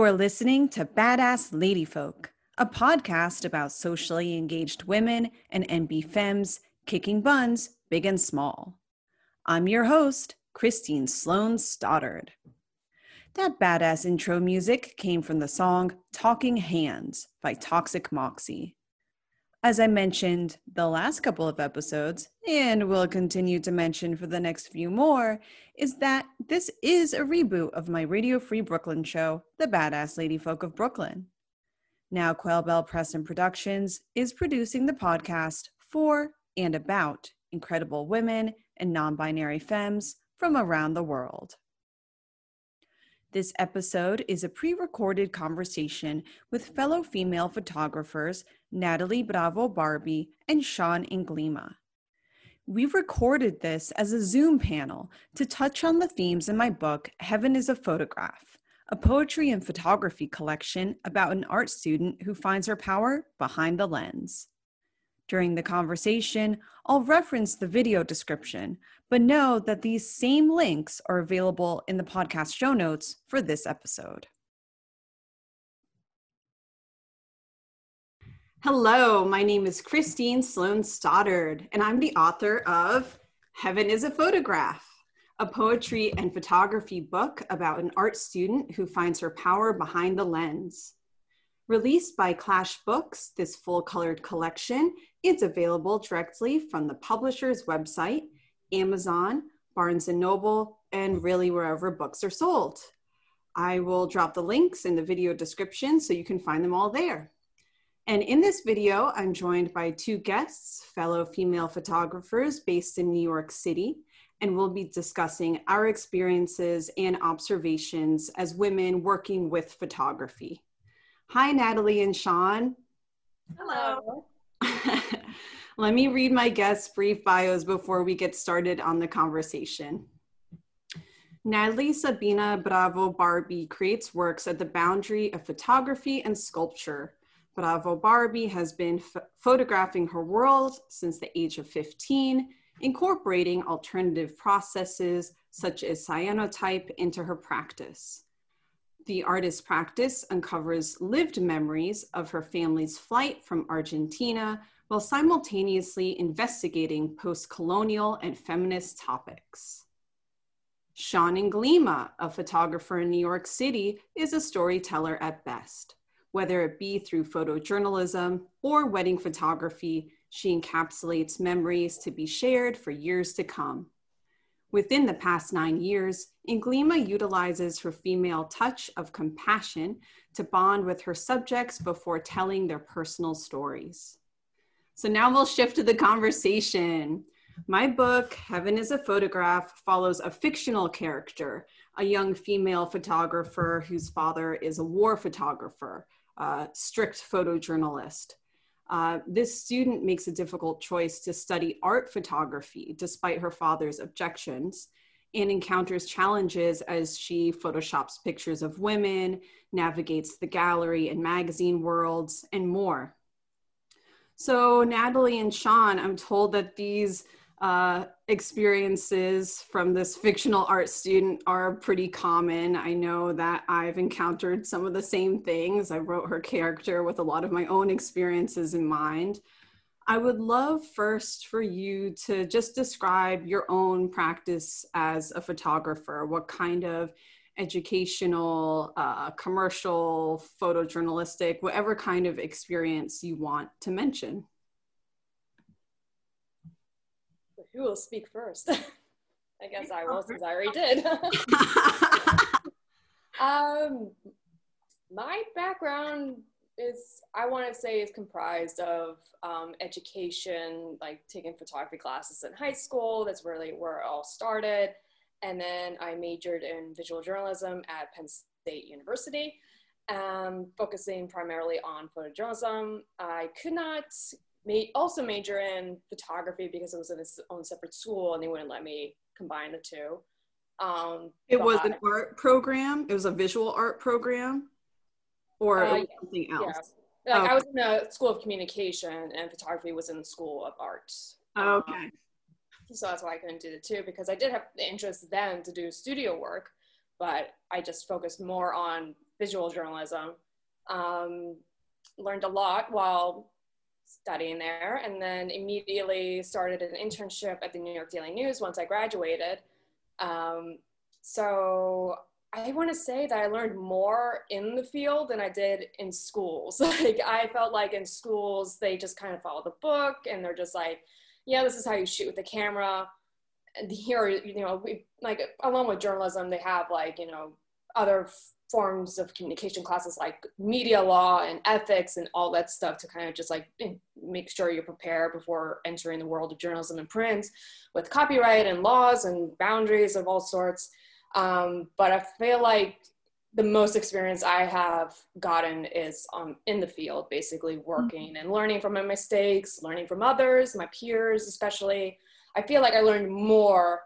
You're listening to Badass Ladyfolk, a podcast about socially engaged women and NB femmes kicking buns, big and small. I'm your host, Christine Sloan Stoddard. That badass intro music came from the song Talking Hands by Toxic Moxie. As I mentioned the last couple of episodes, and will continue to mention for the next few more, is that this is a reboot of my Radio Free Brooklyn show, The Badass Ladyfolk of Brooklyn. Now, Quail Bell Press and Productions is producing the podcast for and about incredible women and non binary femmes from around the world. This episode is a pre recorded conversation with fellow female photographers Natalie Bravo Barbie and Sean Inglima. We recorded this as a Zoom panel to touch on the themes in my book, Heaven is a Photograph, a poetry and photography collection about an art student who finds her power behind the lens. During the conversation, I'll reference the video description, but know that these same links are available in the podcast show notes for this episode. Hello, my name is Christine Sloan Stoddard, and I'm the author of Heaven is a Photograph, a poetry and photography book about an art student who finds her power behind the lens. Released by Clash Books, this full colored collection is available directly from the publisher's website, Amazon, Barnes and Noble, and really wherever books are sold. I will drop the links in the video description so you can find them all there. And in this video, I'm joined by two guests, fellow female photographers based in New York City, and we'll be discussing our experiences and observations as women working with photography. Hi, Natalie and Sean. Hello. Let me read my guests' brief bios before we get started on the conversation. Natalie Sabina Bravo Barbie creates works at the boundary of photography and sculpture. Bravo Barbie has been photographing her world since the age of 15, incorporating alternative processes such as cyanotype into her practice. The artist's practice uncovers lived memories of her family's flight from Argentina while simultaneously investigating post colonial and feminist topics. Sean Inglima, a photographer in New York City, is a storyteller at best. Whether it be through photojournalism or wedding photography, she encapsulates memories to be shared for years to come. Within the past nine years, Inglima utilizes her female touch of compassion to bond with her subjects before telling their personal stories. So now we'll shift to the conversation. My book, Heaven is a Photograph, follows a fictional character, a young female photographer whose father is a war photographer, a strict photojournalist. Uh, this student makes a difficult choice to study art photography despite her father's objections and encounters challenges as she photoshops pictures of women, navigates the gallery and magazine worlds, and more. So, Natalie and Sean, I'm told that these uh, experiences from this fictional art student are pretty common. I know that I've encountered some of the same things. I wrote her character with a lot of my own experiences in mind. I would love first for you to just describe your own practice as a photographer. What kind of educational, uh, commercial, photojournalistic, whatever kind of experience you want to mention. Who will speak first? I guess I will since I already did. um, my background is, I want to say, is comprised of um, education, like taking photography classes in high school. That's really where it all started. And then I majored in visual journalism at Penn State University, um, focusing primarily on photojournalism. I could not may also major in photography because it was in its own separate school and they wouldn't let me combine the two. Um, it was an art program. It was a visual art program, or uh, something else. Yeah. Like I was in the school of communication, and photography was in the school of art. Okay. Um, so that's why I couldn't do the two because I did have the interest then to do studio work, but I just focused more on visual journalism. Um, learned a lot while studying there, and then immediately started an internship at the New York Daily News once I graduated. Um, so I want to say that I learned more in the field than I did in schools. like I felt like in schools they just kind of follow the book and they're just like, yeah, this is how you shoot with the camera. And here, you know, we like along with journalism, they have like you know other forms of communication classes like media law and ethics and all that stuff to kind of just like make sure you're prepared before entering the world of journalism and print with copyright and laws and boundaries of all sorts. Um, but I feel like the most experience I have gotten is um, in the field, basically working and learning from my mistakes, learning from others, my peers especially. I feel like I learned more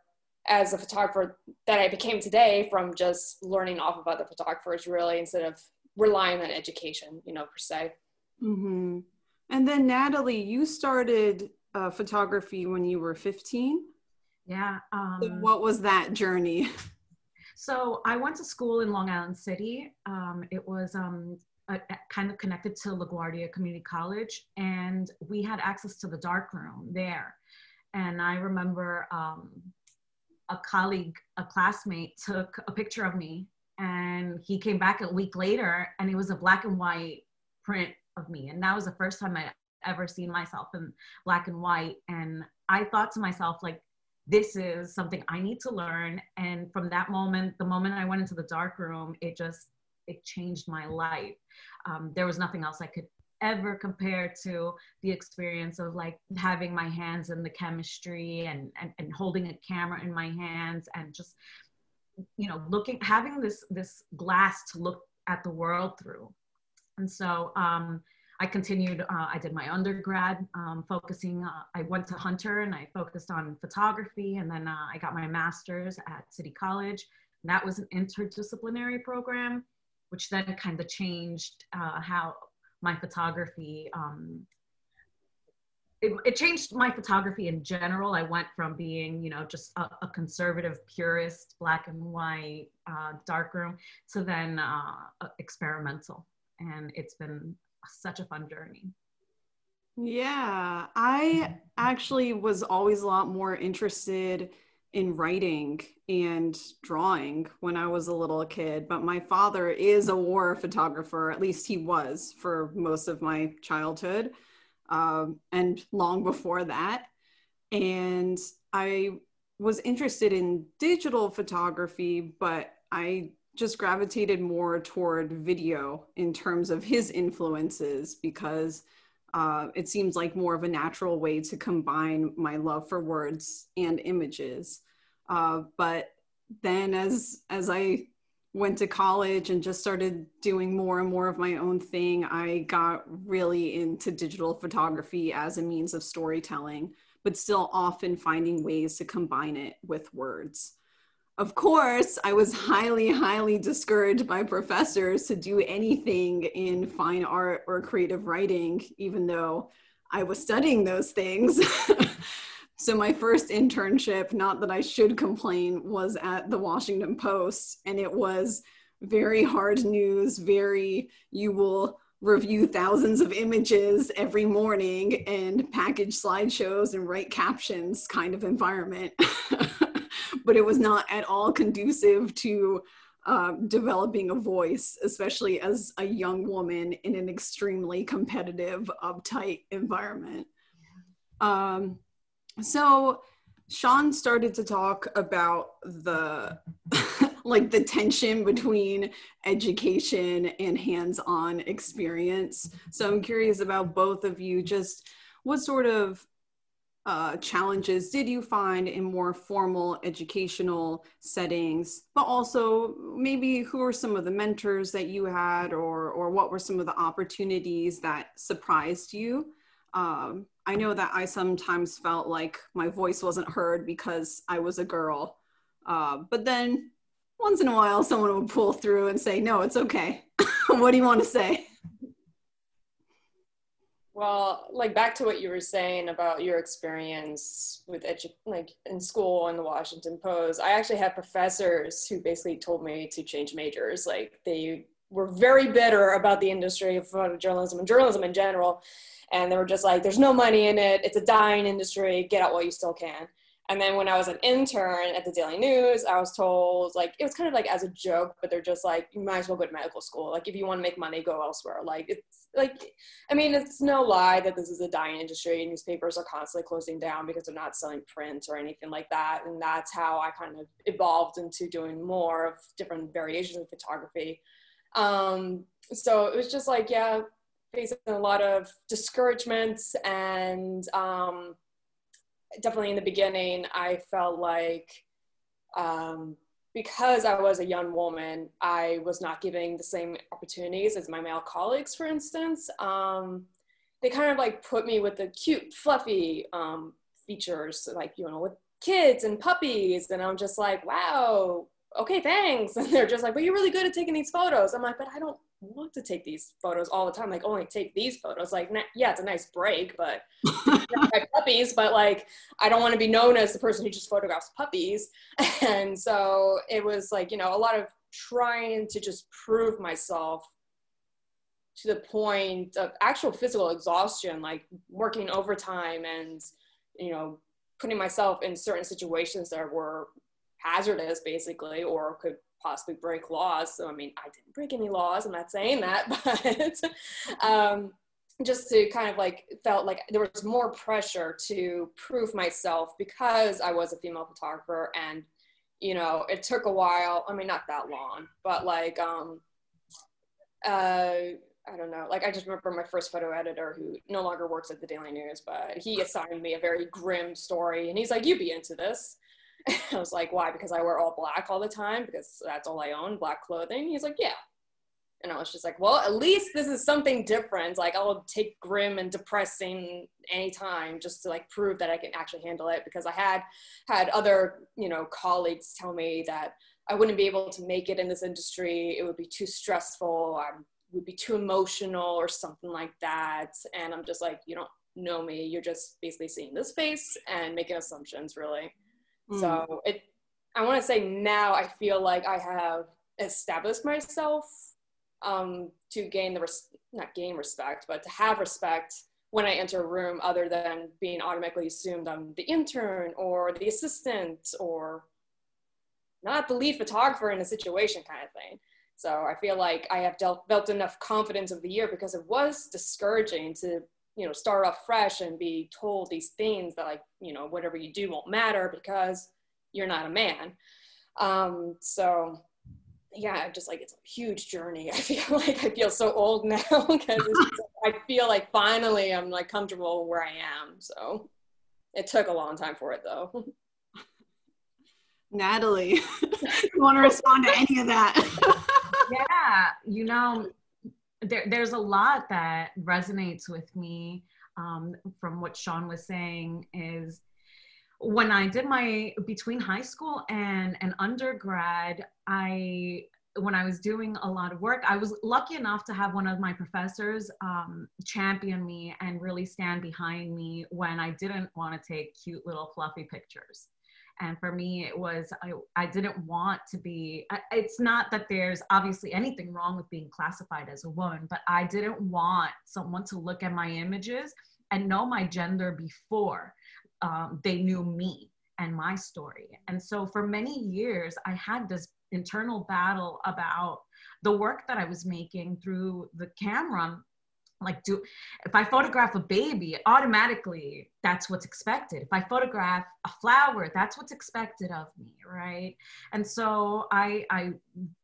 as a photographer that I became today from just learning off of other photographers, really, instead of relying on education, you know, per se. Mm-hmm. And then, Natalie, you started uh, photography when you were 15. Yeah. Um, so what was that journey? So I went to school in Long Island City. Um, it was um, a, a kind of connected to LaGuardia Community College, and we had access to the dark room there. And I remember um, a colleague, a classmate, took a picture of me, and he came back a week later, and it was a black and white print of me, and that was the first time I ever seen myself in black and white. And I thought to myself, like, this is something I need to learn. And from that moment, the moment I went into the dark room, it just it changed my life. Um, there was nothing else I could ever compare to the experience of like having my hands in the chemistry and, and, and holding a camera in my hands and just you know looking having this this glass to look at the world through and so um, I continued, uh, I did my undergrad um, focusing, uh, I went to Hunter and I focused on photography and then uh, I got my master's at City College. And that was an interdisciplinary program, which then kind of changed uh, how my photography, um, it, it, changed my photography in general. I went from being, you know, just a, a conservative purist, black and white, uh, darkroom, to then uh, experimental. And it's been such a fun journey. Yeah, I actually was always a lot more interested in writing and drawing when I was a little kid, but my father is a war photographer, at least he was for most of my childhood um, and long before that. And I was interested in digital photography, but I just gravitated more toward video in terms of his influences because uh, it seems like more of a natural way to combine my love for words and images. Uh, but then as as I went to college and just started doing more and more of my own thing, I got really into digital photography as a means of storytelling, but still often finding ways to combine it with words of course, I was highly, highly discouraged by professors to do anything in fine art or creative writing, even though I was studying those things. so, my first internship, not that I should complain, was at the Washington Post, and it was very hard news, very, you will review thousands of images every morning and package slideshows and write captions kind of environment. but it was not at all conducive to um, developing a voice, especially as a young woman in an extremely competitive, uptight environment. Um, so Sean started to talk about the like the tension between education and hands-on experience. So I'm curious about both of you, just what sort of uh, challenges did you find in more formal educational settings? But also maybe who are some of the mentors that you had or or what were some of the opportunities that surprised you? Um, i know that i sometimes felt like my voice wasn't heard because i was a girl. Uh, but then once in a while someone would pull through and say no it's okay. What do you want to say Well, like back to what you were saying about your experience with edu- like in school and the Washington Post. I actually had professors who basically told me to change majors. Like they were very bitter about the industry of photojournalism and journalism in general, and they were just like, "There's no money in it. It's a dying industry. Get out while you still can." And then when I was an intern at the Daily News, I was told like it was kind of like as a joke, but they're just like you might as well go to medical school. Like if you want to make money, go elsewhere. Like it's like I mean it's no lie that this is a dying industry. Newspapers are constantly closing down because they're not selling print or anything like that. And that's how I kind of evolved into doing more of different variations of photography. Um, so it was just like yeah, facing a lot of discouragements and um, definitely in the beginning, I felt like um, because I was a young woman, I was not giving the same opportunities as my male colleagues, for instance. Um, they kind of like put me with the cute, fluffy um, features, like, you know, with kids and puppies. And I'm just like, wow, okay, thanks. And they're just like, but you're really good at taking these photos. I'm like, but I don't want to take these photos all the time. Like only take these photos. Like yeah, it's a nice break, but puppies. But like I don't want to be known as the person who just photographs puppies. And so it was like you know a lot of trying to just prove myself to the point of actual physical exhaustion, like working overtime and you know putting myself in certain situations that were hazardous basically or could possibly break laws. So, I mean, I didn't break any laws. I'm not saying that, but um, just to kind of like felt like there was more pressure to prove myself because I was a female photographer and you know it took a while I mean not that long but like um uh I don't know like I just remember my first photo editor who no longer works at the Daily News but he assigned me a very grim story and he's like you be into this I was like, why? Because I wear all black all the time because that's all I own, black clothing. He's like, yeah. And I was just like, well, at least this is something different. Like I'll take grim and depressing anytime just to like prove that I can actually handle it because I had had other, you know, colleagues tell me that I wouldn't be able to make it in this industry. It would be too stressful. I would be too emotional or something like that. And I'm just like, you don't know me. You're just basically seeing this face and making assumptions really. Mm. So it, I want to say now I feel like I have established myself um, to gain the res- not gain respect, but to have respect when I enter a room, other than being automatically assumed I'm the intern or the assistant or not the lead photographer in a situation kind of thing. So I feel like I have dealt, built enough confidence of the year because it was discouraging to you know start off fresh and be told these things that like you know whatever you do won't matter because you're not a man. Um so yeah just like it's a huge journey. I feel like i feel so old now because i feel like finally i'm like comfortable where i am. So it took a long time for it though. Natalie you want to respond to any of that? Yeah you know there, there's a lot that resonates with me um, from what Sean was saying is when I did my between high school and an undergrad, I when I was doing a lot of work, I was lucky enough to have one of my professors um, champion me and really stand behind me when I didn't want to take cute little fluffy pictures and for me it was i, I didn't want to be it's not that there's obviously anything wrong with being classified as a woman but i didn't want someone to look at my images and know my gender before um, they knew me and my story. And so for many years i had this internal battle about the work that i was making through the camera like do if i photograph a baby automatically that's what's expected. If i photograph a flower that's what's expected of me right? And so i i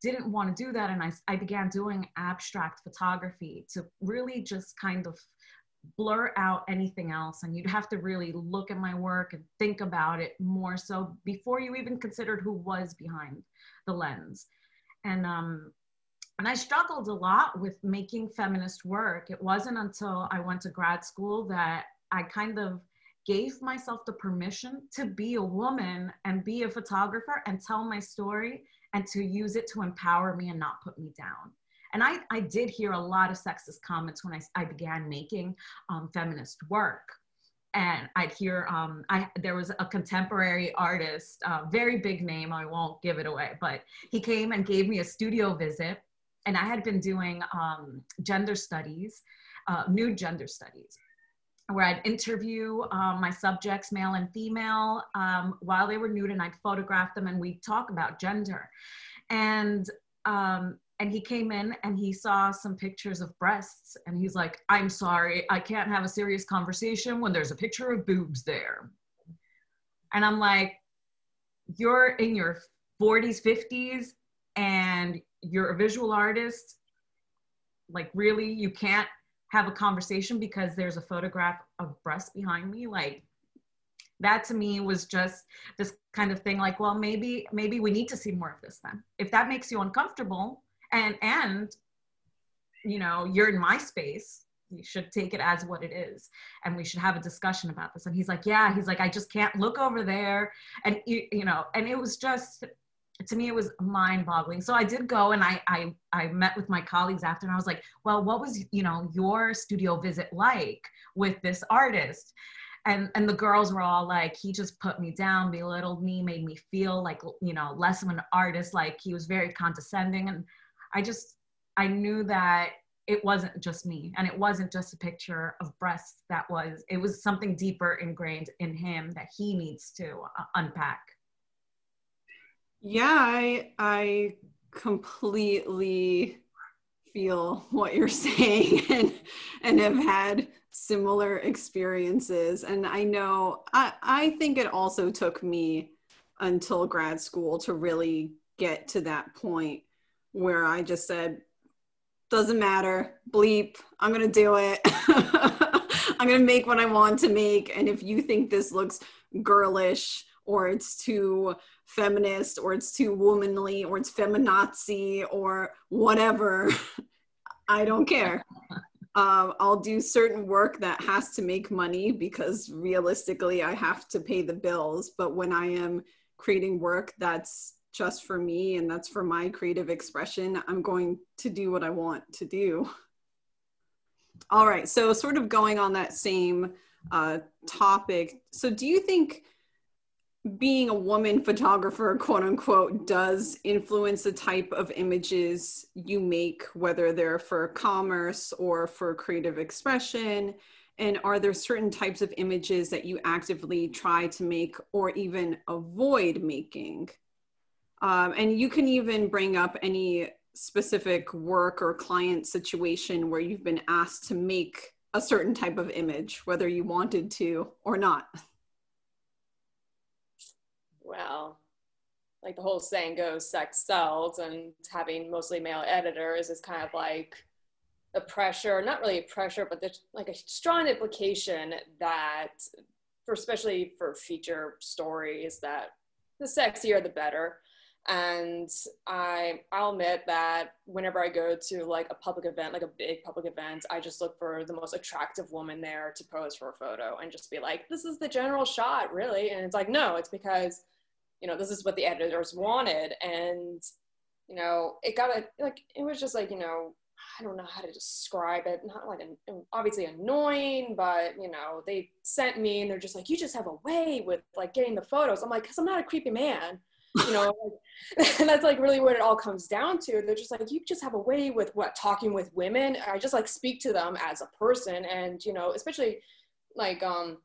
didn't want to do that and i, I began doing abstract photography to really just kind of blur out anything else. And you'd have to really look at my work and think about it more so before you even considered who was behind the lens. And um and I struggled a lot with making feminist work. It wasn't until I went to grad school that I kind of gave myself the permission to be a woman and be a photographer and tell my story and to use it to empower me and not put me down. And I, I did hear a lot of sexist comments when I, I began making um, feminist work. And I'd hear, um, I, there was a contemporary artist, uh, very big name, I won't give it away, but he came and gave me a studio visit. And I had been doing um, gender studies, uh, gender studies where I'd interview um, my subjects, male and female, um, while they were nude, and I'd photograph them, and we'd talk about gender. And um, and he came in and he saw some pictures of breasts, and he's like, "I'm sorry, I can't have a serious conversation when there's a picture of boobs there." And I'm like, "You're in your 40s, 50s, and you're a visual artist. Like, really, you can't have a conversation because there's a photograph of breasts behind me like that to me was just this kind of thing like well maybe maybe we need to see more of this then if that makes you uncomfortable and and you know you're in my space you should take it as what it is and we should have a discussion about this and he's like yeah he's like i just can't look over there and you, you know and it was just to me it was mind boggling so i did go and I, I i met with my colleagues after and i was like well what was you know your studio visit like with this artist? And and the girls were all like he just put me down belittled me made me feel like you know less of an artist like he was very condescending. And i just i knew that it wasn't just me and it wasn't just a picture of breasts that was it was something deeper ingrained in him that he needs to uh, unpack yeah, I I completely feel what you're saying and and have had similar experiences. And I know I I think it also took me until grad school to really get to that point where I just said doesn't matter. Bleep. I'm going to do it. I'm going to make what I want to make. And if you think this looks girlish or it's too feminist or it's too womanly or it's feminazi or whatever. I don't care. Um, i'll do certain work that has to make money because realistically i have to pay the bills. But when i am creating work that's just for me and that's for my creative expression i'm going to do what i want to do. All right so sort of going on that same uh, topic. So do you think being a woman photographer, quote unquote, does influence the type of images you make, whether they're for commerce or for creative expression? And are there certain types of images that you actively try to make or even avoid making? Um, and you can even bring up any specific work or client situation where you've been asked to make a certain type of image, whether you wanted to or not well, like the whole saying goes, sex sells, and having mostly male editors is kind of like the pressure, not really a pressure, but there's like a strong implication that, for especially for feature stories, that the sexier the better. And I, I'll admit that whenever I go to like a public event, like a big public event, I just look for the most attractive woman there to pose for a photo and just be like, this is the general shot, really. And it's like, no, it's because you know, this is what the editors wanted. And, you know, it got a, like, it was just like, you know, I don't know how to describe it. Not like an, obviously annoying, but you know, they sent me and they're just like, you just have a way with like getting the photos. I'm like, cause I'm not a creepy man, you know, and that's like really what it all comes down to. They're just like, you just have a way with what talking with women. I just like speak to them as a person. And, you know, especially like, um,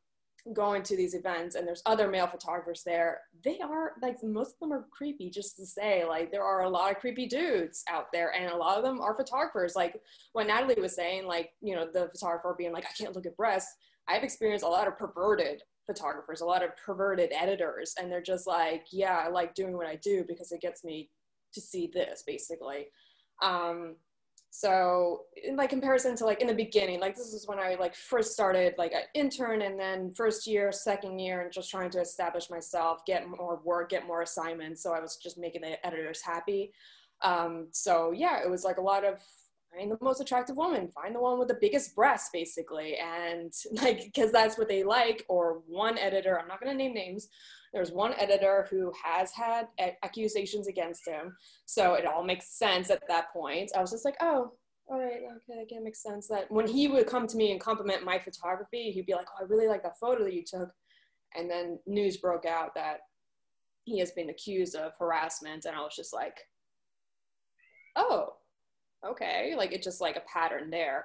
going to these events and there's other male photographers there, they are like most of them are creepy just to say. Like there are a lot of creepy dudes out there and a lot of them are photographers. Like what Natalie was saying, like, you know, the photographer being like, I can't look at breasts. I've experienced a lot of perverted photographers, a lot of perverted editors, and they're just like, yeah, I like doing what I do because it gets me to see this basically. Um, so in like comparison to like in the beginning like this is when i like first started like an intern and then first year second year and just trying to establish myself get more work get more assignments so i was just making the editors happy um, so yeah it was like a lot of find the most attractive woman, find the one with the biggest breasts, basically. And like, because that's what they like. Or one editor, I'm not going to name names, there's one editor who has had accusations against him. So it all makes sense at that point. I was just like, oh, all right, okay, again, makes sense that when he would come to me and compliment my photography, he'd be like, oh, I really like that photo that you took. And then news broke out that he has been accused of harassment. And I was just like, oh, okay. Like it's just like a pattern there.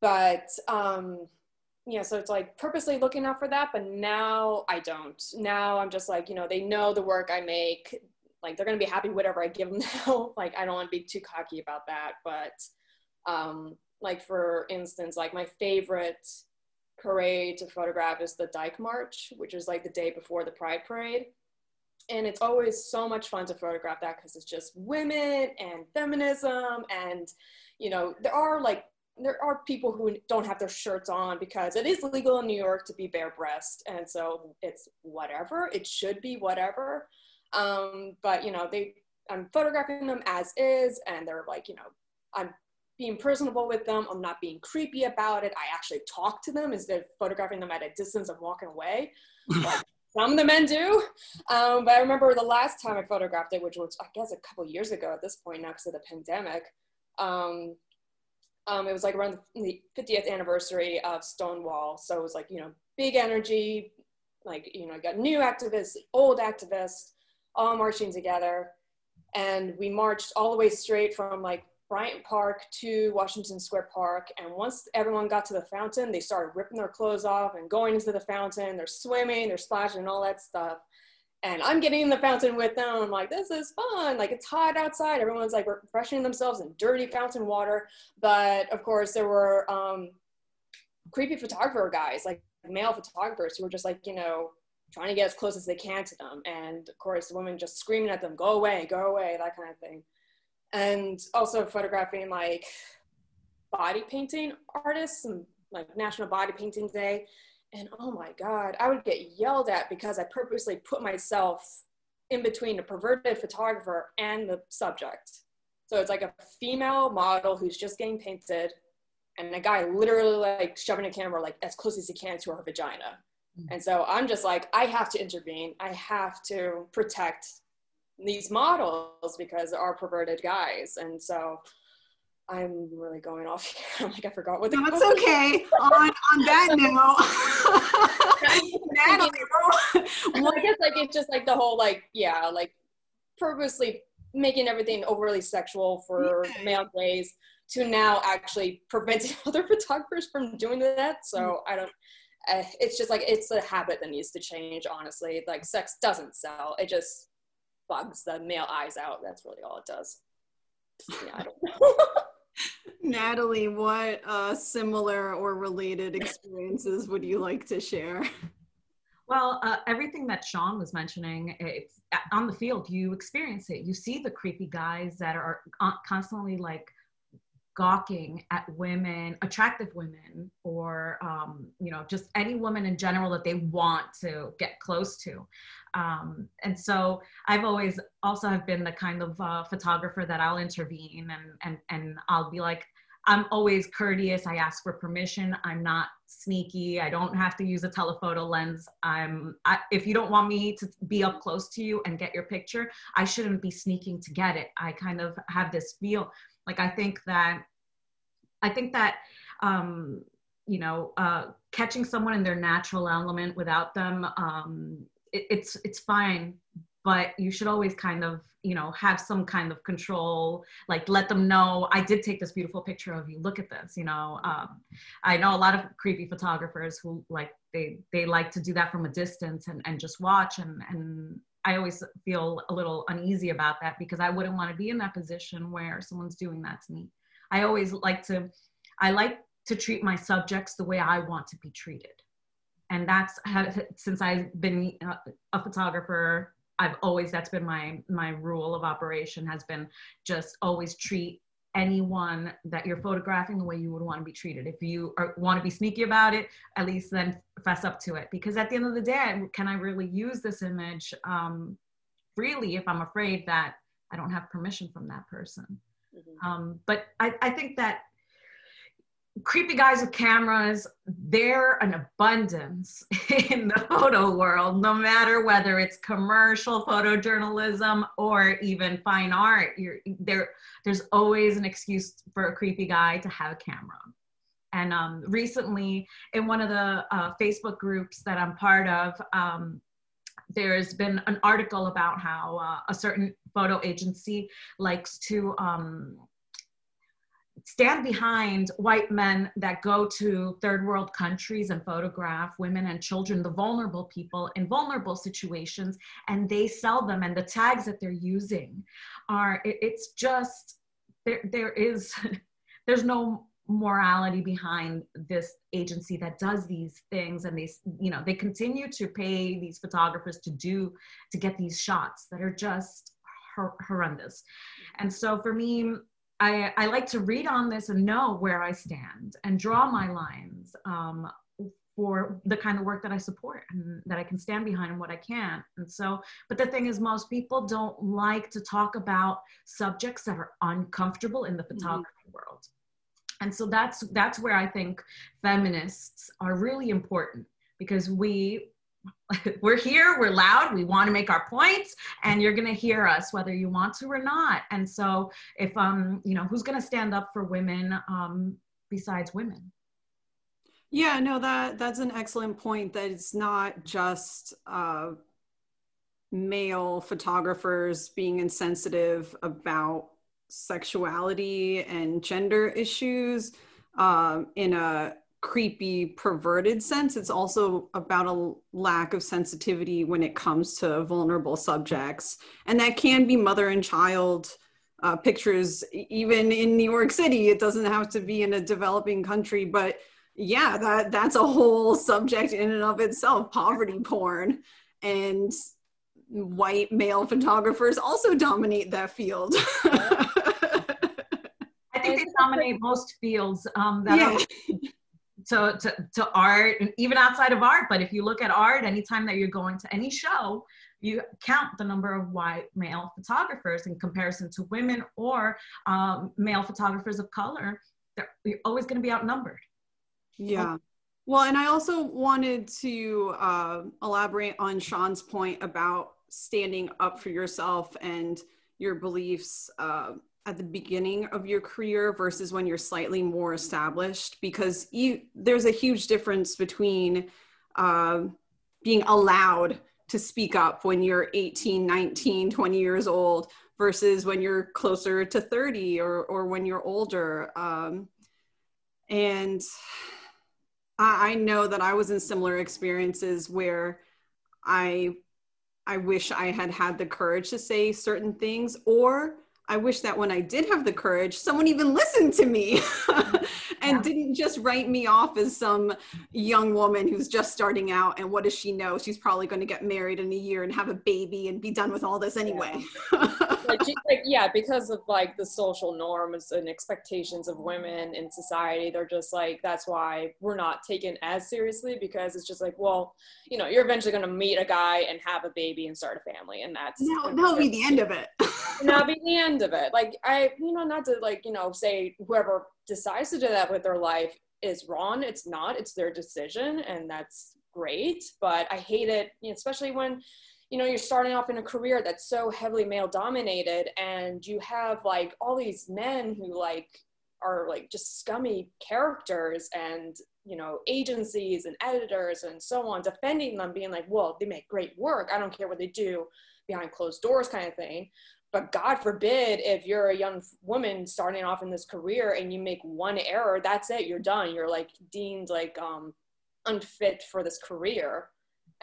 But um, yeah, so it's like purposely looking out for that. But now I don't. Now I'm just like, you know, they know the work I make. Like they're to be happy whatever I give them now. like I don't want to be too cocky about that. But um, like for instance, like my favorite parade to photograph is the Dyke March, which is like the day before the Pride Parade and it's always so much fun to photograph that because it's just women and feminism and you know there are like there are people who don't have their shirts on because it is legal in New York to be bare breast and so it's whatever it should be whatever um, but you know they I'm photographing them as is and they're like you know I'm being personable with them I'm not being creepy about it I actually talk to them instead of photographing them at a distance and walking away like, some of the men do. Um, but I remember the last time I photographed it, which was, I guess, a couple years ago at this point now because of the pandemic. Um, um, it was like around the 50th anniversary of Stonewall. So it was like, you know, big energy, like, you know, I got new activists, old activists, all marching together. And we marched all the way straight from like Bryant Park to Washington Square Park. And once everyone got to the fountain, they started ripping their clothes off and going into the fountain. They're swimming, they're splashing, and all that stuff. And I'm getting in the fountain with them. I'm like, this is fun. Like, it's hot outside. Everyone's like refreshing themselves in dirty fountain water. But of course, there were um, creepy photographer guys, like male photographers, who were just like, you know, trying to get as close as they can to them. And of course, the women just screaming at them, go away, go away, that kind of thing and also photographing like body painting artists and like National Body Painting Day. And oh my God, I would get yelled at because I purposely put myself in between a perverted photographer and the subject. So it's like a female model who's just getting painted and a guy literally like shoving a camera like as close as he can to her vagina. Mm-hmm. And so I'm just like, I have to intervene. I have to protect these models because they are perverted guys and so I'm really going off here. I'm like, I forgot what the. No, it's okay. on on that note, well, I guess like it's just like the whole like yeah like purposely making everything overly sexual for yeah. male gaze to now actually preventing other photographers from doing that. So mm. I don't. Uh, it's just like it's a habit that needs to change. Honestly, like sex doesn't sell. It just bugs the male eyes out. That's really all it does. Yeah, I don't know. Natalie, what uh, similar or related experiences would you like to share? Well, uh, everything that Sean was mentioning, it's on the field, you experience it. You see the creepy guys that are constantly like gawking at women, attractive women, or um, you know, just any woman in general that they want to get close to. Um, and so I've always also have been the kind of uh, photographer that I'll intervene and and and I'll be like, I'm always courteous. I ask for permission. I'm not sneaky. I don't have to use a telephoto lens. I'm I, if you don't want me to be up close to you and get your picture, I shouldn't be sneaking to get it. I kind of have this feel like I think that I think that um, you know uh, catching someone in their natural element without them um, it, it's it's fine but you should always kind of you know have some kind of control. Like let them know i did take this beautiful picture of you. Look at this you know um, i know a lot of creepy photographers who like they they like to do that from a distance and, and just watch and and i always feel a little uneasy about that because i wouldn't want to be in that position where someone's doing that to me i always like to i like to treat my subjects the way i want to be treated and that's since I've been uh, a photographer. I've always that's been my my rule of operation has been just always treat anyone that you're photographing the way you would want to be treated. If you are, want to be sneaky about it, at least then fess up to it. Because at the end of the day, can I really use this image um, freely if I'm afraid that I don't have permission from that person? Mm-hmm. Um, but I, I think that creepy guys with cameras, they're an abundance in the photo world, no matter whether it's commercial photojournalism or even fine art. There, there's always an excuse for a creepy guy to have a camera. And um, recently, in one of the uh, Facebook groups that I'm part of, um, there's been an article about how uh, a certain photo agency likes to um, stand behind white men that go to third world countries and photograph women and children, the vulnerable people in vulnerable situations, and they sell them. And the tags that they're using are, it's just, there, there is, there's no morality behind this agency that does these things and they you know they continue to pay these photographers to do to get these shots that are just hor- horrendous and so for me I, I like to read on this and know where I stand and draw my lines um, for the kind of work that I support and that I can stand behind and what I can't. And so, but the thing is, most people don't like to talk about subjects that are uncomfortable in the mm-hmm. photography mm-hmm. world. And so that's that's where I think feminists are really important because we we're here, we're loud, we want to make our points, and you're going to hear us whether you want to or not. And so, if um, you know, who's going to stand up for women um, besides women? Yeah, no, that that's an excellent point. That it's not just uh, male photographers being insensitive about sexuality and gender issues um, in a creepy perverted sense. It's also about a lack of sensitivity when it comes to vulnerable subjects. And that can be mother and child uh, pictures. Even in new york city it doesn't have to be in a developing country but yeah that that's a whole subject in and of itself poverty porn. And white male photographers also dominate that field. I think they dominate most fields um, that yeah. to, to, to art and even outside of art. But if you look at art, anytime that you're going to any show, you count the number of white male photographers in comparison to women or um, male photographers of color. You're always going to be outnumbered. Yeah. Well, and I also wanted to uh, elaborate on Sean's point about standing up for yourself and your beliefs. Uh, at the beginning of your career versus when you're slightly more established? Because you there's a huge difference between uh, being allowed to speak up when you're 18 19 20 years old versus when you're closer to 30 or, or when you're older. Um, and I, I know that i was in similar experiences where i i wish i had had the courage to say certain things or I wish that when I did have the courage, someone even listened to me and yeah. didn't just write me off as some young woman who's just starting out. And what does she know? She's probably going to get married in a year and have a baby and be done with all this anyway. Yeah. like, like, yeah, because of like the social norms and expectations of women in society, they're just like, that's why we're not taken as seriously because it's just like, well, you know, you're eventually going to meet a guy and have a baby and start a family. And that's, no, that'll be the end of it. that'll be the end of it. Like, I, you know, not to like, you know, say whoever decides to do that with their life is wrong. It's not, it's their decision. And that's great. But I hate it, you know, especially when, you know you're starting off in a career that's so heavily male dominated and you have like all these men who like are like just scummy characters and you know agencies and editors and so on defending them being like well they make great work. I don't care what they do behind closed doors kind of thing. But god forbid if you're a young woman starting off in this career and you make one error that's it you're done. You're like deemed like um unfit for this career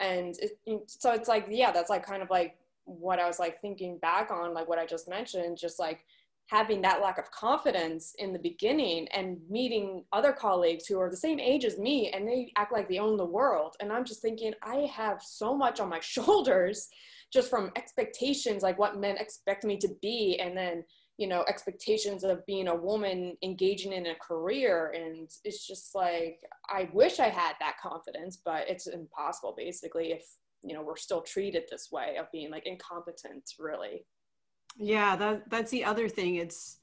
and it, so it's like yeah that's like kind of like what i was like thinking back on like what i just mentioned just like having that lack of confidence in the beginning and meeting other colleagues who are the same age as me and they act like they own the world. And i'm just thinking i have so much on my shoulders just from expectations like what men expect me to be. And then you know expectations of being a woman engaging in a career and it's just like i wish i had that confidence but it's impossible basically if you know we're still treated this way of being like incompetent really yeah that that's the other thing it's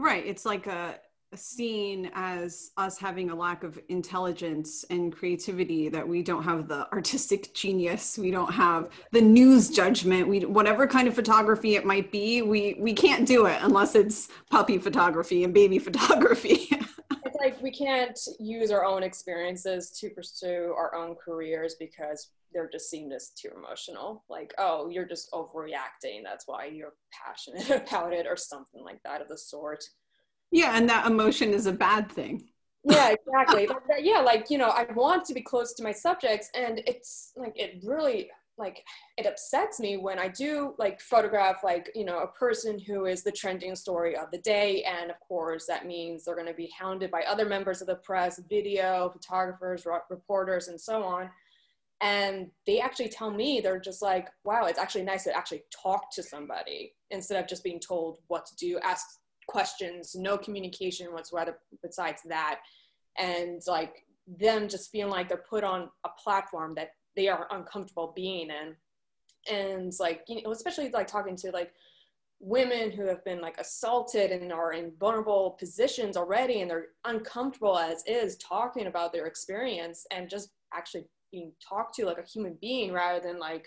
Right. It's like a, seen as us having a lack of intelligence and creativity that we don't have the artistic genius we don't have the news judgment we whatever kind of photography it might be we we can't do it unless it's puppy photography and baby photography. It's like we can't use our own experiences to pursue our own careers because they're just seen as too emotional. Like oh you're just overreacting that's why you're passionate about it or something like that of the sort yeah, and that emotion is a bad thing. yeah, exactly. yeah, like, you know, I want to be close to my subjects and it's like it really like it upsets me when I do like photograph like, you know, a person who is the trending story of the day and of course that means they're going to be hounded by other members of the press, video, photographers, reporters and so on and they actually tell me they're just like wow it's actually nice to actually talk to somebody instead of just being told what to do ask questions, no communication whatsoever besides that. And like them just feeling like they're put on a platform that they are uncomfortable being in. And like, you know, especially like talking to like women who have been like assaulted and are in vulnerable positions already and they're uncomfortable as is talking about their experience and just actually being talked to like a human being rather than like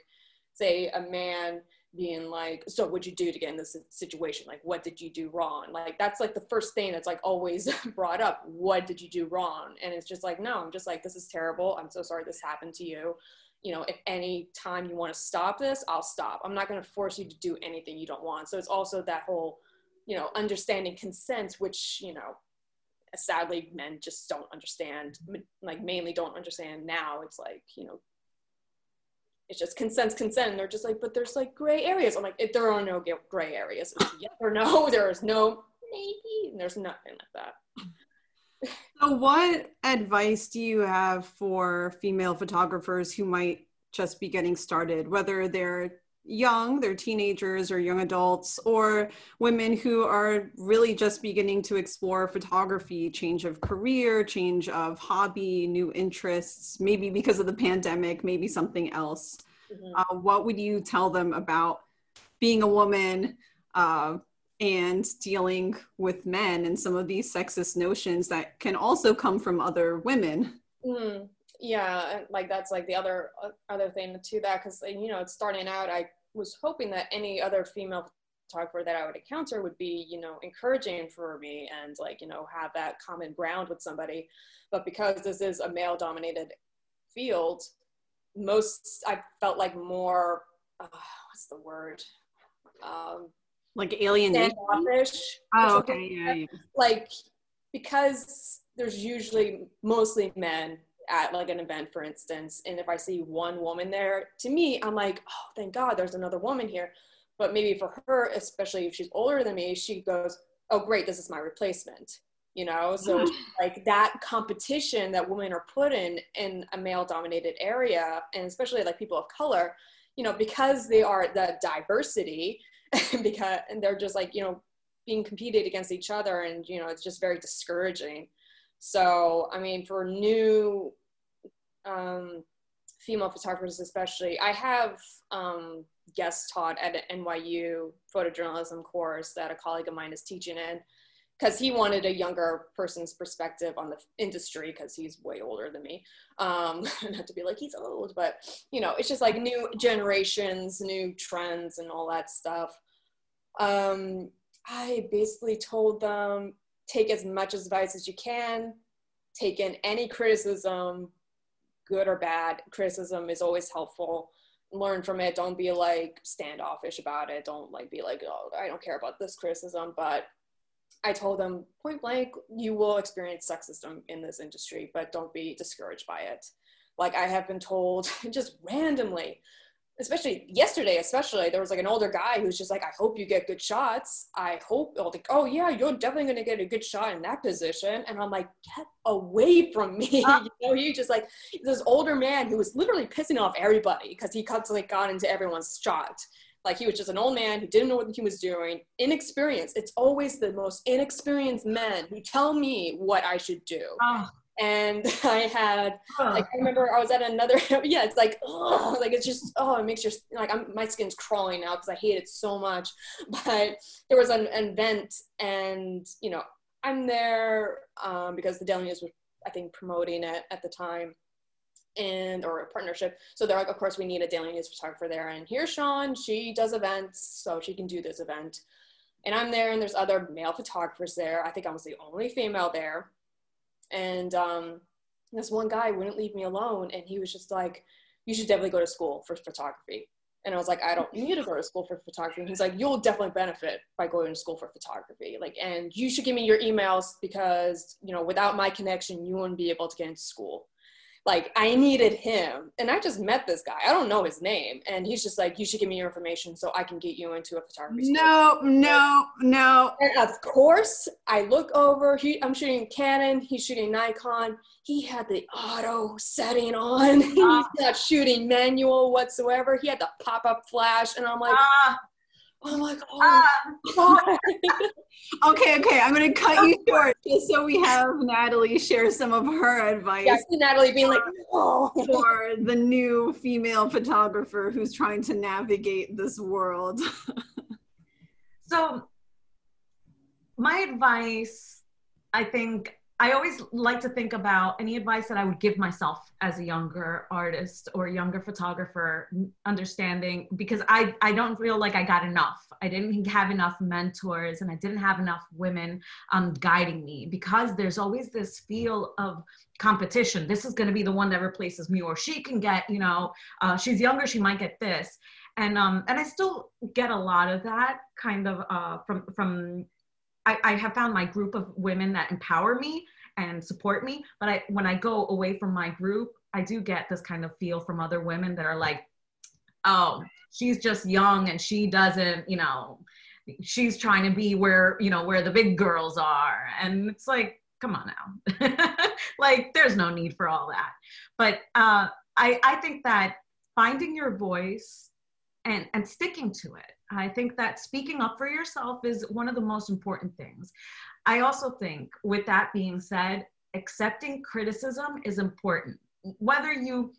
say a man being like so what'd you do to get in this situation? Like what did you do wrong? Like that's like the first thing that's like always brought up. What did you do wrong? And it's just like no i'm just like this is terrible. I'm so sorry this happened to you. You know if any time you want to stop this i'll stop. I'm not going to force you to do anything you don't want. So it's also that whole you know understanding consent which you know sadly men just don't understand like mainly don't understand now. It's like you know it's just consent, consent. And they're just like, but there's like gray areas. I'm like, if there are no gray areas. It's yes or no. There is no maybe. And there's nothing like that. so, what advice do you have for female photographers who might just be getting started, whether they're young, they're teenagers or young adults, or women who are really just beginning to explore photography, change of career, change of hobby, new interests, maybe because of the pandemic, maybe something else. Mm-hmm. Uh, what would you tell them about being a woman uh, and dealing with men and some of these sexist notions that can also come from other women? Mm yeah like that's like the other uh, other thing to that because you know starting out i was hoping that any other female photographer that i would encounter would be you know encouraging for me and like you know have that common ground with somebody. But because this is a male dominated field most i felt like more uh, what's the word? Um like alienation? oh okay yeah, yeah. Like because there's usually mostly men at like an event for instance and if i see one woman there to me i'm like oh thank god there's another woman here. But maybe for her especially if she's older than me she goes oh great this is my replacement you know? So mm. like that competition that women are put in in a male dominated area and especially like people of color you know because they are the diversity because and they're just like you know being competed against each other and you know it's just very discouraging so, I mean, for new um, female photographers, especially, I have um, guest taught at an NYU photojournalism course that a colleague of mine is teaching in because he wanted a younger person's perspective on the industry because he's way older than me. Um, not to be like he's old, but you know, it's just like new generations, new trends, and all that stuff. Um, I basically told them take as much advice as you can, take in any criticism, good or bad. Criticism is always helpful. Learn from it. Don't be like standoffish about it. Don't like be like, oh, I don't care about this criticism. But I told them point blank, you will experience sexism in this industry, but don't be discouraged by it. Like I have been told just randomly, especially yesterday, especially there was like an older guy who's just like, I hope you get good shots. I hope oh, like, oh yeah, you're definitely gonna get a good shot in that position. And I'm like, get away from me. Uh, you know, he just like this older man who was literally pissing off everybody because he constantly got into everyone's shot. Like he was just an old man who didn't know what he was doing, inexperienced. It's always the most inexperienced men who tell me what I should do. Oh and I had like I remember I was at another yeah it's like oh like it's just oh it makes your like I'm, my skin's crawling now because I hate it so much. But there was an, an event and you know I'm there um, because the Daily News was I think promoting it at the time and or a partnership. So they're like of course we need a Daily News photographer there. And here's Sean. She does events so she can do this event. And I'm there and there's other male photographers there. I think I was the only female there and um, this one guy wouldn't leave me alone. And he was just like, you should definitely go to school for photography. And I was like, I don't need to go to school for photography. And he's like, you'll definitely benefit by going to school for photography. Like, and you should give me your emails because, you know, without my connection, you wouldn't be able to get into school like I needed him. And I just met this guy. I don't know his name. And he's just like, you should give me your information so I can get you into a photography. No, no, no. And of course, I look over. He, I'm shooting Canon. He's shooting Nikon. He had the auto setting on. he's ah. not shooting manual whatsoever. He had the pop up flash. And I'm like, ah. Oh my god. Ah, okay, okay. I'm gonna cut you short just so we have Natalie share some of her advice. Yeah, Natalie being like, oh. for the new female photographer who's trying to navigate this world. so my advice, I think I always like to think about any advice that I would give myself as a younger artist or younger photographer, understanding because I, I don't feel like I got enough. I didn't have enough mentors and I didn't have enough women um, guiding me because there's always this feel of competition. This is going to be the one that replaces me, or she can get, you know, uh, she's younger, she might get this. And um, and I still get a lot of that kind of uh, from from I, I, have found my group of women that empower me and support me. But I, when I go away from my group, I do get this kind of feel from other women that are like, oh, she's just young and she doesn't, you know, she's trying to be where, you know, where the big girls are. And it's like, come on now. like, there's no need for all that. But uh, I, I think that finding your voice and, and sticking to it I think that speaking up for yourself is one of the most important things. I also think, with that being said, accepting criticism is important. Whether you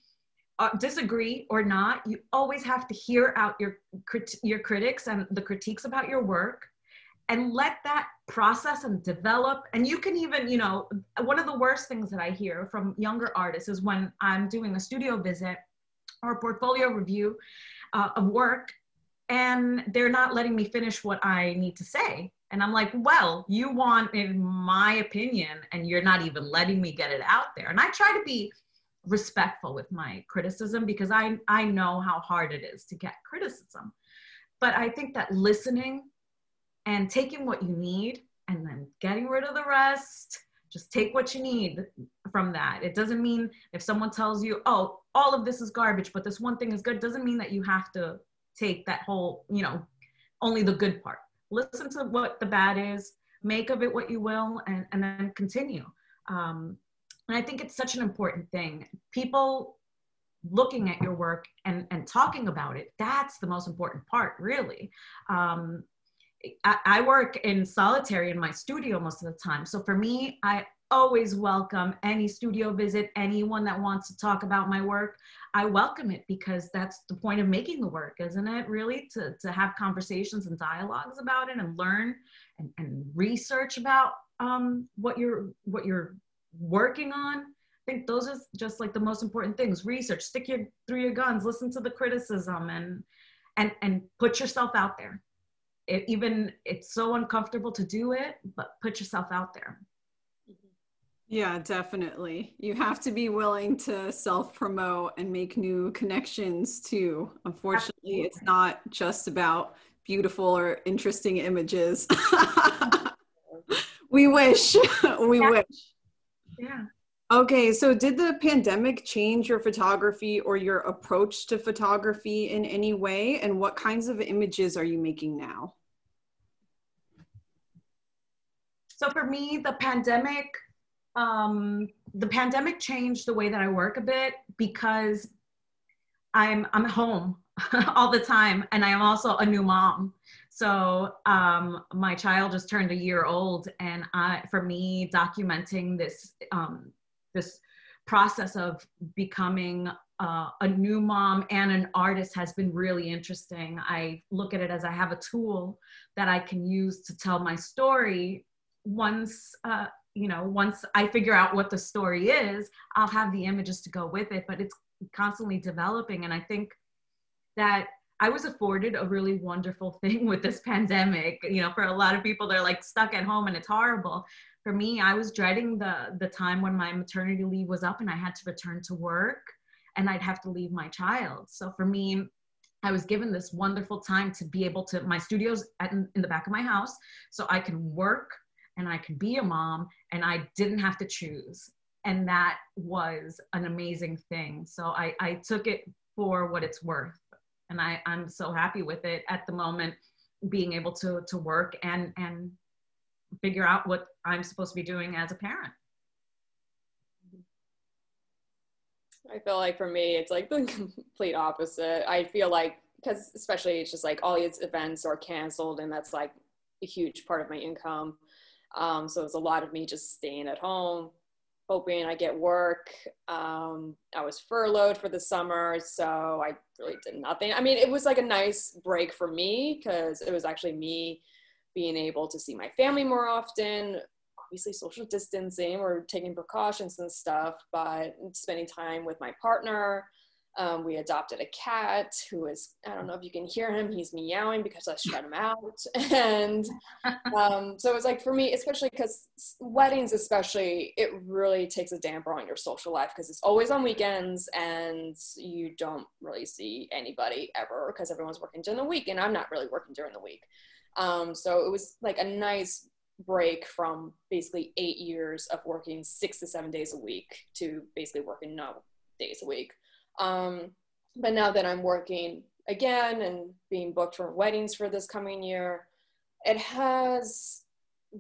uh, disagree or not, you always have to hear out your crit- your critics and the critiques about your work, and let that process and develop. And you can even, you know, one of the worst things that I hear from younger artists is when I'm doing a studio visit or a portfolio review uh, of work and they're not letting me finish what I need to say. And I'm like, well, you want, in my opinion and you're not even letting me get it out there. And I try to be respectful with my criticism because I, I know how hard it is to get criticism. But I think that listening and taking what you need and then getting rid of the rest, just take what you need from that. It doesn't mean if someone tells you, oh, all of this is garbage, but this one thing is good, doesn't mean that you have to take that whole, you know, only the good part. Listen to what the bad is, make of it what you will, and, and then continue. Um, and I think it's such an important thing. People looking at your work and, and talking about it, that's the most important part, really. Um, I, I work in solitary in my studio most of the time. So for me, I, always welcome any studio visit, anyone that wants to talk about my work. I welcome it because that's the point of making the work, isn't it? Really, to, to have conversations and dialogues about it and learn and, and research about um, what you're what you're working on. I think those are just like the most important things. Research, stick your through your guns, listen to the criticism, and and and put yourself out there. It, even it's so uncomfortable to do it, but put yourself out there. Yeah, definitely. You have to be willing to self promote and make new connections too. Unfortunately, Absolutely. it's not just about beautiful or interesting images. we wish. we yeah. wish. Yeah. Okay, so did the pandemic change your photography or your approach to photography in any way? And what kinds of images are you making now? So, for me, the pandemic um, the pandemic changed the way that I work a bit because I'm I'm home all the time, and I am also a new mom. So um, my child just turned a year old, and I, for me, documenting this um, this process of becoming uh, a new mom and an artist has been really interesting. I look at it as I have a tool that I can use to tell my story. Once, uh, you know, once I figure out what the story is, I'll have the images to go with it, but it's constantly developing. And I think that I was afforded a really wonderful thing with this pandemic. You know, for a lot of people, they're like stuck at home and it's horrible. For me, I was dreading the the time when my maternity leave was up and I had to return to work and I'd have to leave my child. So for me, I was given this wonderful time to be able to, my studio's at, in the back of my house, so I can work and I can be a mom and I didn't have to choose. And that was an amazing thing. So I, I took it for what it's worth. And I, I'm so happy with it at the moment, being able to, to work and, and figure out what I'm supposed to be doing as a parent. I feel like for me, it's like the complete opposite. I feel like, because especially it's just like all these events are canceled, and that's like a huge part of my income. Um, so was a lot of me just staying at home, hoping I get work. Um, I was furloughed for the summer, so I really did nothing. I mean, it was like a nice break for me because it was actually me being able to see my family more often, obviously social distancing or taking precautions and stuff, but spending time with my partner. Um, we adopted a cat who is, I don't know if you can hear him, he's meowing because I shut him out. And um, so it's like for me, especially because weddings, especially, it really takes a damper on your social life because it's always on weekends and you don't really see anybody ever because everyone's working during the week and I'm not really working during the week. Um, so it was like a nice break from basically eight years of working six to seven days a week to basically working no days a week. Um, but now that I'm working again and being booked for weddings for this coming year, it has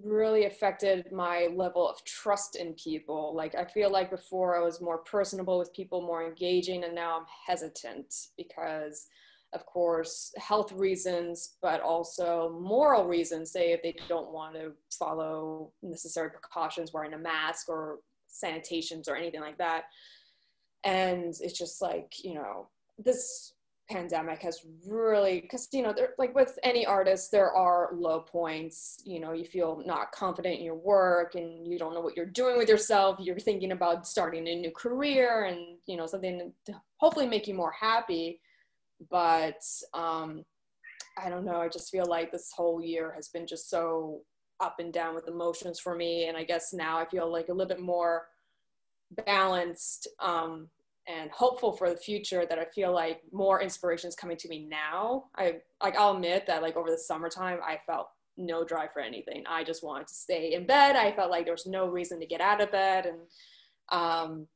really affected my level of trust in people. Like I feel like before I was more personable with people, more engaging, and now I'm hesitant because of course, health reasons, but also moral reasons, say if they don't want to follow necessary precautions, wearing a mask or sanitations or anything like that. And it's just like, you know, this pandemic has really because you know there like with any artist there are low points you know you feel not confident in your work and you don't know what you're doing with yourself you're thinking about starting a new career and you know something to hopefully make you more happy but um, I don't know. I just feel like this whole year has been just so up and down with emotions for me. And I guess now I feel like a little bit more balanced um, and hopeful for the future that I feel like more inspiration is coming to me now. I like I'll admit that like over the summertime I felt no drive for anything. I just wanted to stay in bed. I felt like there was no reason to get out of bed and um,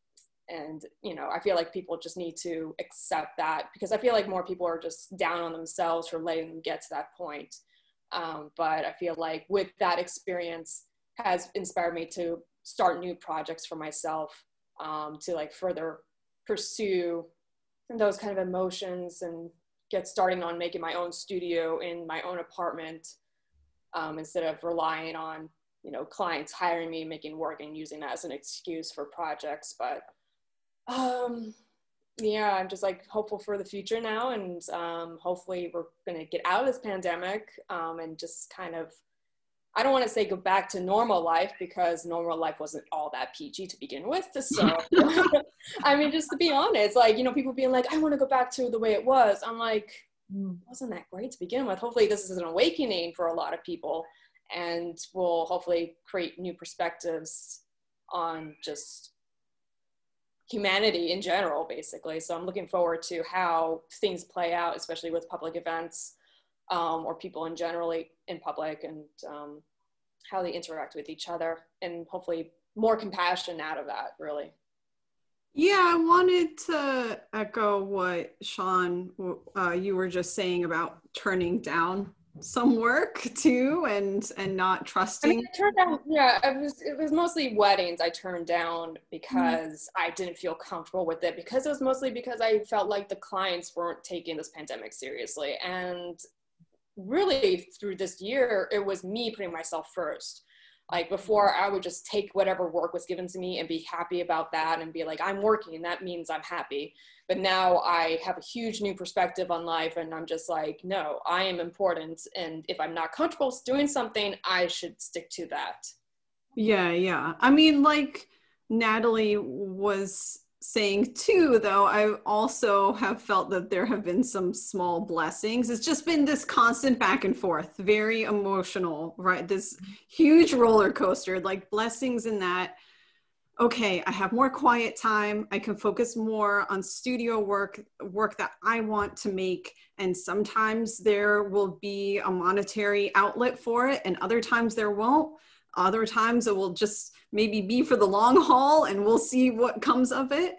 and you know i feel like people just need to accept that because i feel like more people are just down on themselves for letting them get to that point um, but i feel like with that experience has inspired me to start new projects for myself um, to like further pursue those kind of emotions and get starting on making my own studio in my own apartment um, instead of relying on you know clients hiring me making work and using that as an excuse for projects but um, yeah, I'm just like hopeful for the future now, and um, hopefully we're gonna get out of this pandemic um, and just kind of. I don't want to say go back to normal life because normal life wasn't all that peachy to begin with. So, I mean, just to be honest, like you know, people being like, "I want to go back to the way it was." I'm like, mm, wasn't that great to begin with? Hopefully, this is an awakening for a lot of people, and will hopefully create new perspectives on just humanity in general, basically. So I'm looking forward to how things play out, especially with public events um, or people in generally in public and um, how they interact with each other and hopefully more compassion out of that, really. Yeah, I wanted to echo what Sean, uh, you were just saying about turning down some work too and and not trusting I mean, turned down yeah it was it was mostly weddings i turned down because mm-hmm. i didn't feel comfortable with it because it was mostly because i felt like the clients weren't taking this pandemic seriously and really through this year it was me putting myself first Like before, I would just take whatever work was given to me and be happy about that and be like, I'm working, and that means I'm happy. But now I have a huge new perspective on life, and I'm just like, no, I am important. And if I'm not comfortable doing something, I should stick to that. Yeah, yeah. I mean, like Natalie was saying too though i also have felt that there have been some small blessings. It's just been this constant back and forth very emotional right? This huge roller coaster like blessings in that okay i have more quiet time. I can focus more on studio work work that i want to make. And sometimes there will be a monetary outlet for it and other times there won't. Other times it will just maybe be for the long haul and we'll see what comes of it.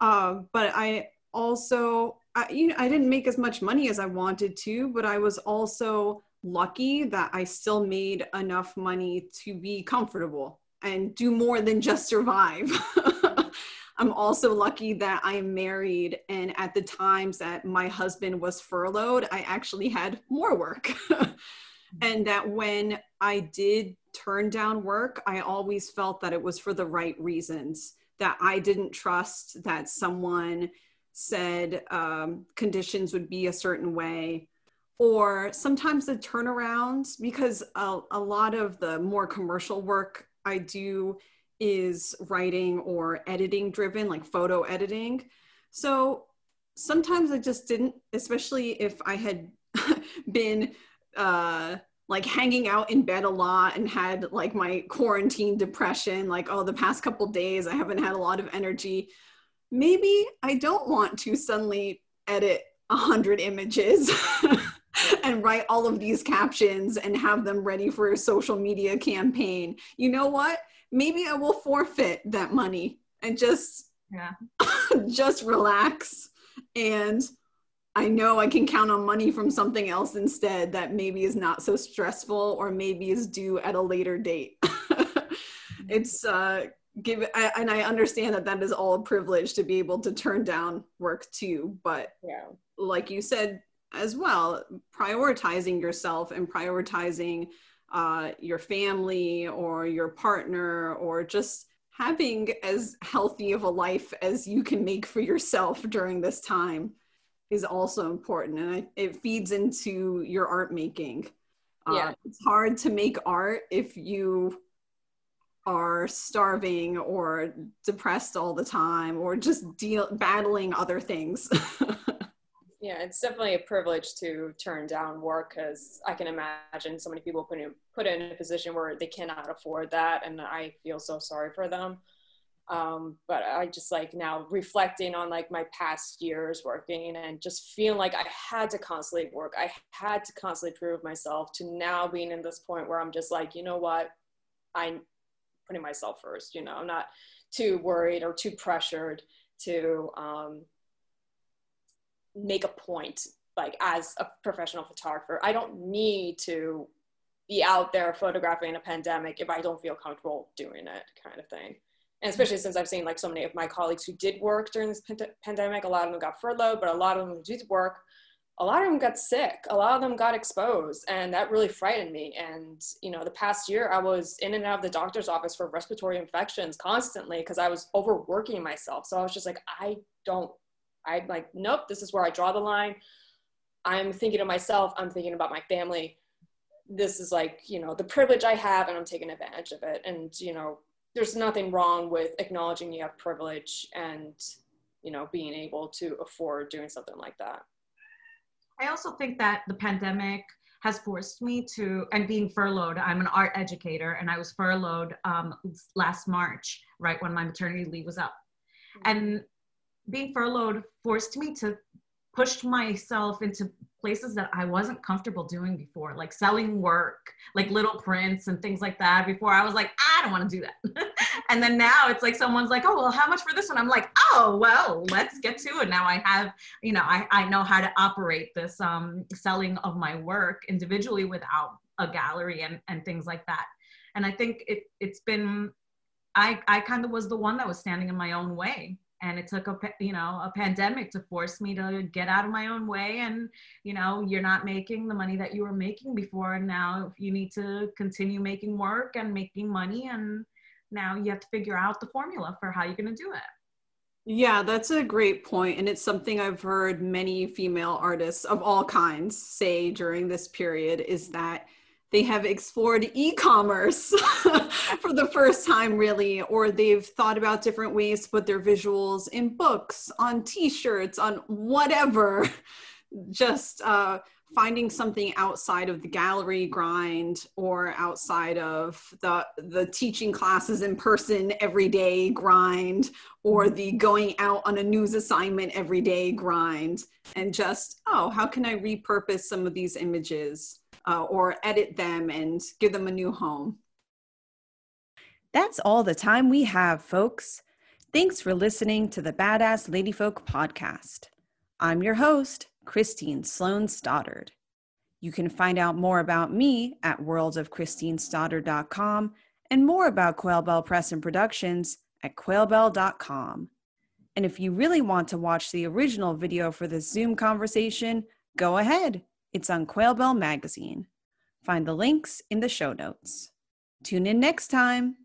Uh, but I also, I, you know, I didn't make as much money as I wanted to, but I was also lucky that I still made enough money to be comfortable and do more than just survive. I'm also lucky that I'm married, and at the times that my husband was furloughed, I actually had more work. and that when I did turn down work, I always felt that it was for the right reasons, that I didn't trust that someone said um, conditions would be a certain way. Or sometimes the turnarounds, because a, a lot of the more commercial work I do is writing or editing driven, like photo editing. So sometimes I just didn't, especially if I had been uh, like hanging out in bed a lot and had like my quarantine depression, like, oh, the past couple days I haven't had a lot of energy. Maybe I don't want to suddenly edit a hundred images and write all of these captions and have them ready for a social media campaign. You know what? Maybe I will forfeit that money and just yeah. just relax and I know I can count on money from something else instead that maybe is not so stressful or maybe is due at a later date. it's uh, give I, and I understand that that is all a privilege to be able to turn down work too. But yeah, like you said as well, prioritizing yourself and prioritizing uh, your family or your partner or just having as healthy of a life as you can make for yourself during this time is also important and it feeds into your art making. Uh, yeah. Uh, it's hard to make art if you are starving or depressed all the time or just deal battling other things. Yeah it's definitely a privilege to turn down work because i can imagine so many people put in, put in a position where they cannot afford that and i feel so sorry for them um, but i just like now reflecting on like my past years working and just feeling like i had to constantly work. I had to constantly prove myself to now being in this point where i'm just like you know what? I'm putting myself first you know? I'm not too worried or too pressured to um, make a point like as a professional photographer. I don't need to be out there photographing a pandemic if i don't feel comfortable doing it kind of thing and especially since I've seen like so many of my colleagues who did work during this pand- pandemic, a lot of them got furloughed, but a lot of them did work. A lot of them got sick. A lot of them got exposed, and that really frightened me. And you know, the past year, I was in and out of the doctor's office for respiratory infections constantly because I was overworking myself. So I was just like, I don't. I'm like, nope. This is where I draw the line. I'm thinking of myself. I'm thinking about my family. This is like, you know, the privilege I have, and I'm taking advantage of it. And you know, there's nothing wrong with acknowledging you have privilege and you know being able to afford doing something like that i also think that the pandemic has forced me to and being furloughed i'm an art educator and i was furloughed um, last march right when my maternity leave was up mm-hmm. and being furloughed forced me to push myself into places that I wasn't comfortable doing before, like selling work, like little prints and things like that. Before I was like, I don't want to do that. and then now it's like someone's like, oh, well, how much for this one? I'm like, oh, well, let's get to it. Now I have, you know, I, I know how to operate this um, selling of my work individually without a gallery and, and things like that. And I think it, it's been, I, I kind of was the one that was standing in my own way and it took a you know a pandemic to force me to get out of my own way and you know you're not making the money that you were making before and now you need to continue making work and making money and now you have to figure out the formula for how you're going to do it. Yeah, that's a great point, and it's something I've heard many female artists of all kinds say during this period is that they have explored e-commerce for the first time really or they've thought about different ways to put their visuals in books on t-shirts on whatever. Just uh, finding something outside of the gallery grind or outside of the the teaching classes in person every day grind or the going out on a news assignment every day grind. And just oh how can i repurpose some of these images uh, or edit them and give them a new home. That's all the time we have, folks. Thanks for listening to the Badass Ladyfolk podcast. I'm your host, Christine Sloan Stoddard. You can find out more about me at worldsofchristinestoddard.com and more about Quail Bell Press and Productions at quailbell.com. And if you really want to watch the original video for this Zoom conversation, go ahead. It's on Quail Bell Magazine. Find the links in the show notes. Tune in next time.